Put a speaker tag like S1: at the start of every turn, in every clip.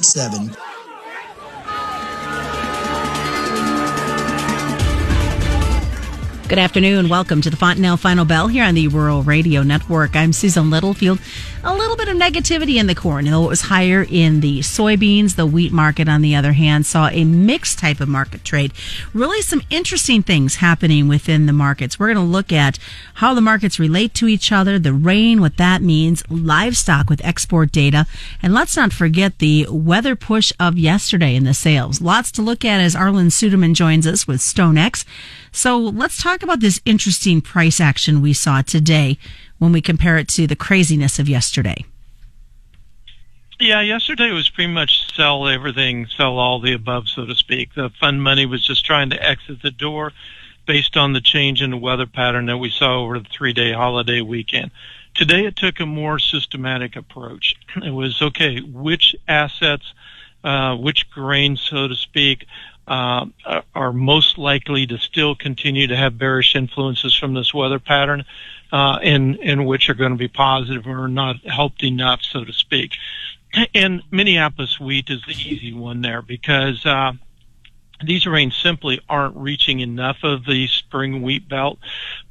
S1: seven.
S2: Good afternoon. Welcome to the Fontanelle Final Bell here on the Rural Radio Network. I'm Susan Littlefield. A little bit of negativity in the corn, though it was higher in the soybeans. The wheat market, on the other hand, saw a mixed type of market trade. Really some interesting things happening within the markets. We're going to look at how the markets relate to each other, the rain, what that means, livestock with export data, and let's not forget the weather push of yesterday in the sales. Lots to look at as Arlan Suderman joins us with StoneX. So let's talk about this interesting price action we saw today when we compare it to the craziness of yesterday.
S3: Yeah, yesterday was pretty much sell everything, sell all the above, so to speak. The fund money was just trying to exit the door based on the change in the weather pattern that we saw over the three day holiday weekend. Today it took a more systematic approach. It was okay, which assets, uh, which grains, so to speak, uh, are most likely to still continue to have bearish influences from this weather pattern, uh, and, and which are going to be positive or not helped enough, so to speak. And Minneapolis wheat is the easy one there because uh, these rains simply aren't reaching enough of the spring wheat belt.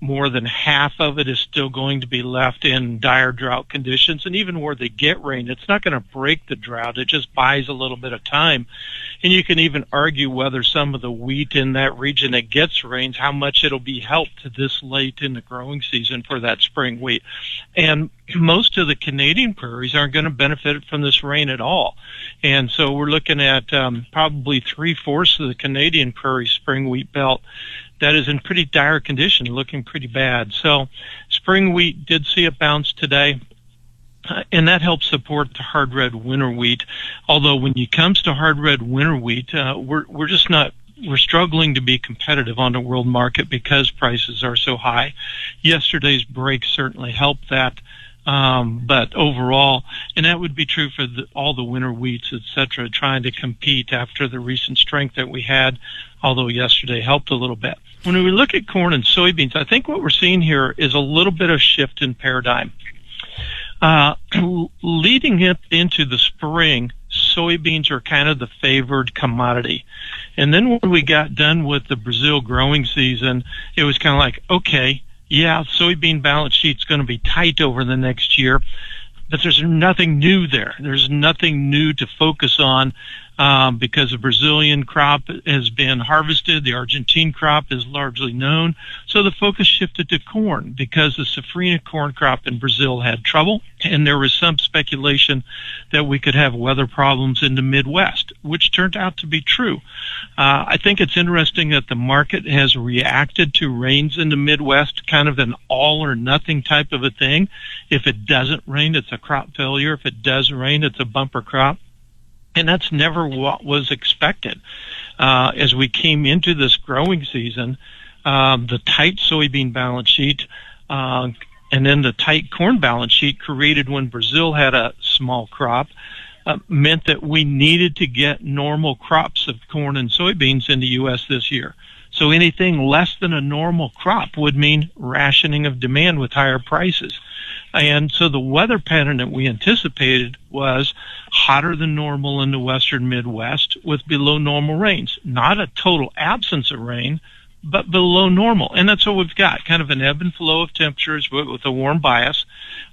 S3: More than half of it is still going to be left in dire drought conditions. And even where they get rain, it's not going to break the drought. It just buys a little bit of time. And you can even argue whether some of the wheat in that region that gets rains, how much it'll be helped this late in the growing season for that spring wheat. And most of the Canadian prairies aren't going to benefit from this rain at all. And so we're looking at um, probably three fourths of the Canadian prairie spring wheat belt that is in pretty dire condition, looking pretty bad. So spring wheat did see a bounce today. Uh, and that helps support the hard red winter wheat. Although when it comes to hard red winter wheat, uh, we're we're just not we're struggling to be competitive on the world market because prices are so high. Yesterday's break certainly helped that. Um, but overall, and that would be true for the, all the winter wheats, et cetera, trying to compete after the recent strength that we had, although yesterday helped a little bit. When we look at corn and soybeans, I think what we're seeing here is a little bit of shift in paradigm. Uh, leading it into the spring, soybeans are kind of the favored commodity. And then when we got done with the Brazil growing season, it was kind of like, okay, yeah, soybean balance sheet's going to be tight over the next year, but there's nothing new there. There's nothing new to focus on um, because the Brazilian crop has been harvested. The Argentine crop is largely known. So the focus shifted to corn because the safrinha corn crop in Brazil had trouble. And there was some speculation that we could have weather problems in the Midwest, which turned out to be true. Uh, I think it's interesting that the market has reacted to rains in the Midwest, kind of an all or nothing type of a thing. If it doesn't rain, it's a crop failure. If it does rain, it's a bumper crop and that's never what was expected. Uh, as we came into this growing season, um, the tight soybean balance sheet uh, and then the tight corn balance sheet created when Brazil had a small crop uh, meant that we needed to get normal crops of corn and soybeans in the U.S. this year. So anything less than a normal crop would mean rationing of demand with higher prices. And so the weather pattern that we anticipated was hotter than normal in the western Midwest with below normal rains. Not a total absence of rain, but below normal. And that's what we've got, kind of an ebb and flow of temperatures with a warm bias,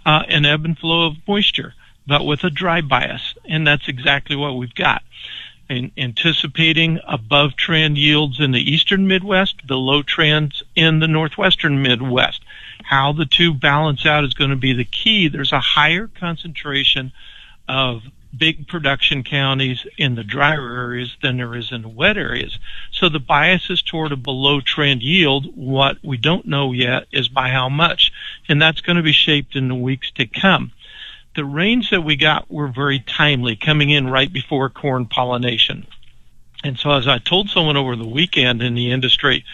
S3: uh, an ebb and flow of moisture, but with a dry bias. And that's exactly what we've got. And anticipating above trend yields in the eastern Midwest, below trends in the northwestern Midwest. How the two balance out is going to be the key. There's a higher concentration of big production counties in the drier areas than there is in the wet areas. So the bias is toward a below trend yield. What we don't know yet is by how much. And that's going to be shaped in the weeks to come. The rains that we got were very timely, coming in right before corn pollination. And so, as I told someone over the weekend in the industry,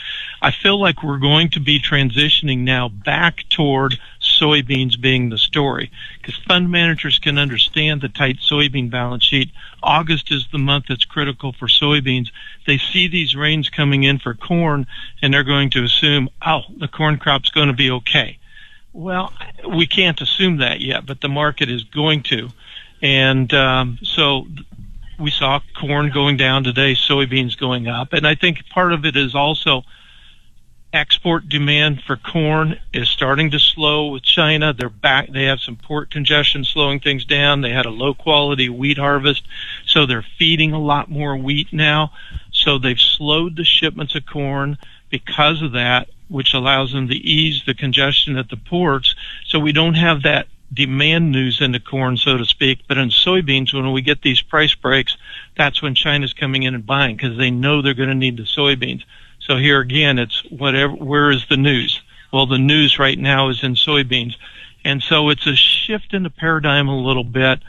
S3: I feel like we're going to be transitioning now back toward soybeans being the story because fund managers can understand the tight soybean balance sheet. August is the month that's critical for soybeans. They see these rains coming in for corn and they're going to assume, oh, the corn crop's going to be okay. Well, we can't assume that yet, but the market is going to. And um, so we saw corn going down today, soybeans going up, and I think part of it is also export demand for corn is starting to slow with China. They're back. They have some port congestion slowing things down. They had a low quality wheat harvest, so they're feeding a lot more wheat now. So they've slowed the shipments of corn because of that, which allows them to ease the congestion at the ports. So we don't have that demand news into corn, so to speak. But in soybeans, when we get these price breaks, that's when China's coming in and buying because they know they're going to need the soybeans. So here again, it's whatever, where is the news? Well, the news right now is in soybeans. And so it's a shift in the paradigm a little bit,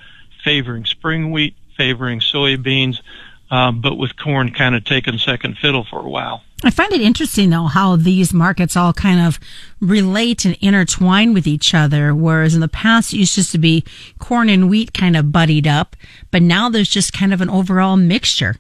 S3: favoring spring wheat, favoring soybeans, um, but with corn kind of taking second fiddle for a while.
S2: I find it interesting though how these markets all kind of relate and intertwine with each other. Whereas in the past it used to be corn and wheat kind of buddied up, but now there's just kind of an overall mixture.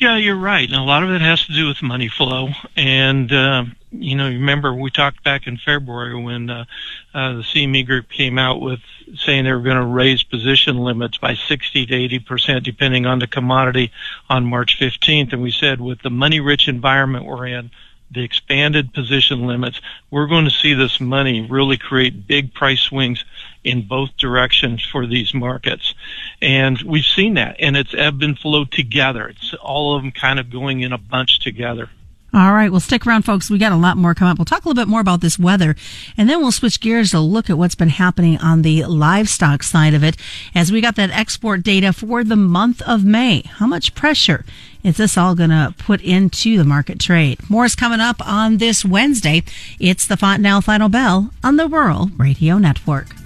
S3: Yeah, you're right. And a lot of it has to do with money flow. And, uh, you know, remember we talked back in February when uh, uh, the CME group came out with saying they were going to raise position limits by 60 to 80 percent, depending on the commodity, on March 15th. And we said with the money-rich environment we're in, the expanded position limits, we're going to see this money really create big price swings in both directions for these markets. And we've seen that, and it's ebbed and flowed together. It's all of them kind of going in a bunch together.
S2: All right. Well, stick around, folks. We got a lot more come up. We'll talk a little bit more about this weather, and then we'll switch gears to look at what's been happening on the livestock side of it as we got that export data for the month of May. How much pressure is this all going to put into the market trade? More is coming up on this Wednesday. It's the Fontanelle Final Bell on the Rural Radio Network.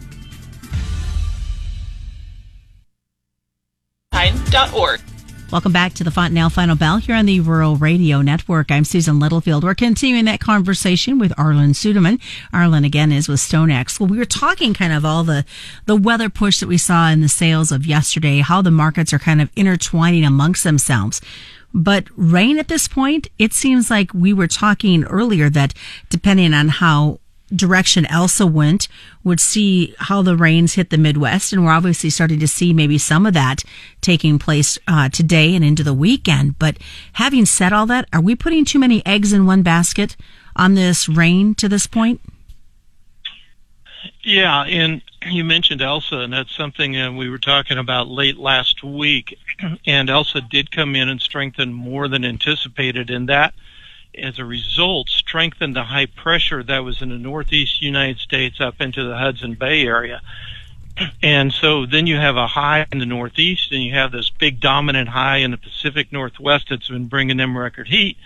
S2: Welcome back to the Fontanelle Final Bell here on the Rural Radio Network. I'm Susan Littlefield. We're continuing that conversation with Arlan Suderman. Arlan again is with StoneX. Well, we were talking kind of all the, the weather push that we saw in the sales of yesterday, how the markets are kind of intertwining amongst themselves. But rain at this point, it seems like we were talking earlier that depending on how direction Elsa went would see how the rains hit the Midwest. And we're obviously starting to see maybe some of that taking place uh, today and into the weekend. But having said all that, are we putting too many eggs in one basket on this rain to this point?
S3: Yeah, and you mentioned Elsa, and that's something uh, we were talking about late last week. And Elsa did come in and strengthen more than anticipated, and that as a result, strengthened the high pressure that was in the northeast United States up into the Hudson Bay area. And so then you have a high in the northeast, and you have this big dominant high in the Pacific Northwest that's been bringing them record heat.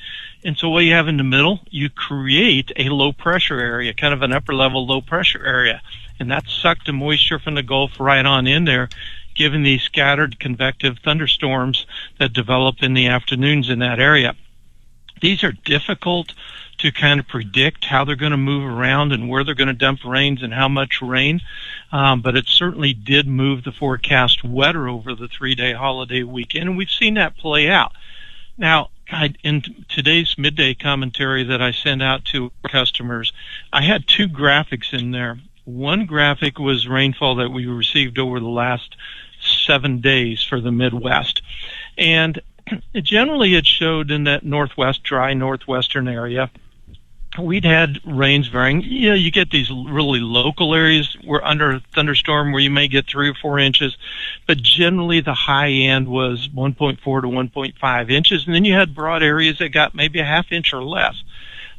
S3: And so what you have in the middle, you create a low pressure area, kind of an upper level low pressure area. And that sucked the moisture from the Gulf right on in there, given these scattered convective thunderstorms that develop in the afternoons in that area. These are difficult to kind of predict how they're going to move around and where they're going to dump rains and how much rain. Um, but it certainly did move the forecast wetter over the three day holiday weekend, and we've seen that play out. Now, I, in today's midday commentary that I sent out to customers, I had two graphics in there. One graphic was rainfall that we received over the last seven days for the Midwest. And generally it showed in that northwest, dry northwestern area. We'd had rains varying. Yeah, you get these really local areas where under a thunderstorm where you may get three or four inches, but generally the high end was 1.4 to 1.5 inches, and then you had broad areas that got maybe a half inch or less.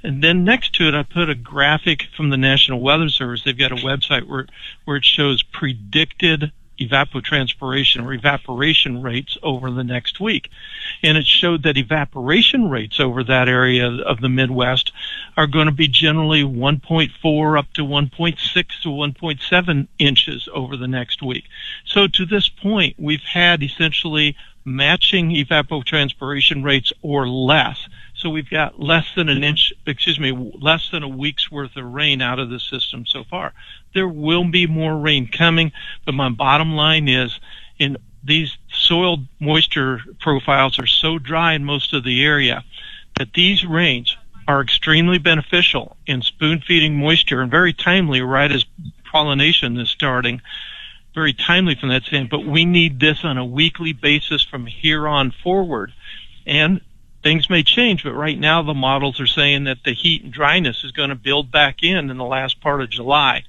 S3: And then next to it, I put a graphic from the National Weather Service. They've got a website where where it shows predicted evapotranspiration or evaporation rates over the next week. And it showed that evaporation rates over that area of the Midwest are going to be generally 1.4 up to 1.6 to 1.7 inches over the next week. So to this point, we've had essentially matching evapotranspiration rates or less. So we've got less than an inch, excuse me, less than a week's worth of rain out of the system so far. There will be more rain coming, but my bottom line is in these soil moisture profiles are so dry in most of the area that these rains are extremely beneficial in spoon feeding moisture and very timely right as pollination is starting very timely from that standpoint. But we need this on a weekly basis from here on forward. And things may change, but right now the models are saying that the heat and dryness is going to build back in in the last part of July.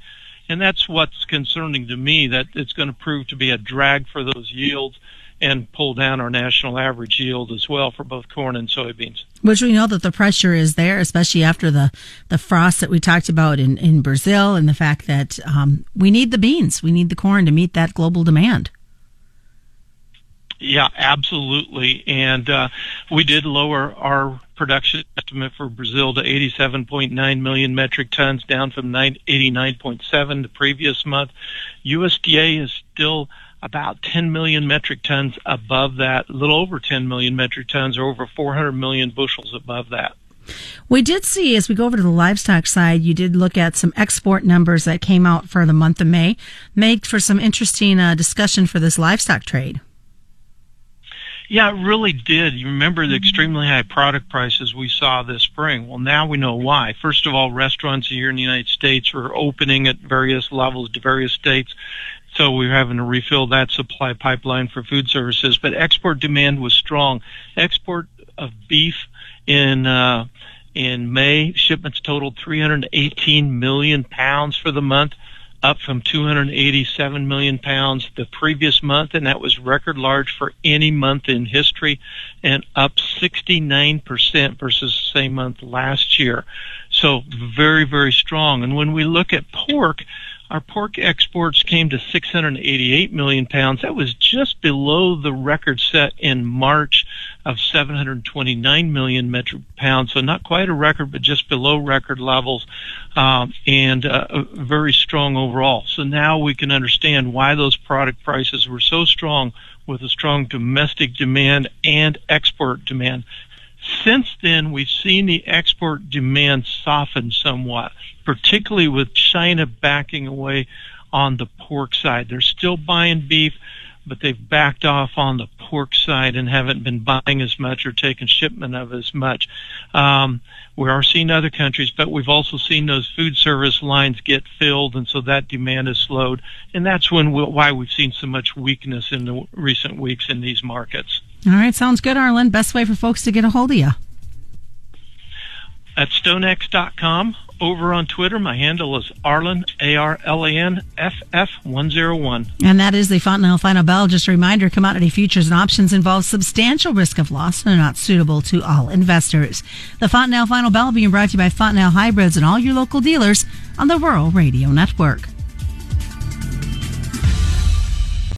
S3: And that's what's concerning to me that it's going to prove to be a drag for those yields and pull down our national average yield as well for both corn and soybeans.
S2: Which we know that the pressure is there, especially after the, the frost that we talked about in, in Brazil and the fact that um, we need the beans, we need the corn to meet that global demand.
S3: Yeah, absolutely. And uh, we did lower our production estimate for Brazil to 87.9 million metric tons, down from 89.7 the previous month. USDA is still about 10 million metric tons above that, a little over 10 million metric tons, or over 400 million bushels above that.
S2: We did see, as we go over to the livestock side, you did look at some export numbers that came out for the month of May, made for some interesting uh, discussion for this livestock trade.
S3: Yeah, it really did. You remember the extremely high product prices we saw this spring. Well, now we know why. First of all, restaurants here in the United States are opening at various levels to various states. So we're having to refill that supply pipeline for food services. But export demand was strong. Export of beef in uh, in May shipments totaled 318 million pounds for the month, up from 287 million pounds the previous month, and that was record large for any month in history, and up 69% versus the same month last year. So very very strong. And when we look at pork our pork exports came to 688 million pounds. That was just below the record set in March of 729 million metric pounds. So not quite a record, but just below record levels, um, and uh, very strong overall. So now we can understand why those product prices were so strong with a strong domestic demand and export demand. Since then, we've seen the export demand soften somewhat, particularly with China backing away on the pork side. They're still buying beef, but they've backed off on the pork side and haven't been buying as much or taking shipment of as much. Um, we are seeing other countries, but we've also seen those food service lines get filled, and so that demand has slowed. And that's when we why we've seen so much weakness in the recent weeks in these markets.
S2: All right, sounds good, Arlan. Best way for folks to get a hold of you?
S3: At stonex.com. Over on Twitter, my handle is Arlan, A R L A N F F 101.
S2: And that is the Fontanelle Final Bell. Just a reminder commodity futures and options involve substantial risk of loss and are not suitable to all investors. The Fontanelle Final Bell being brought to you by Fontanelle Hybrids and all your local dealers on the Rural Radio Network.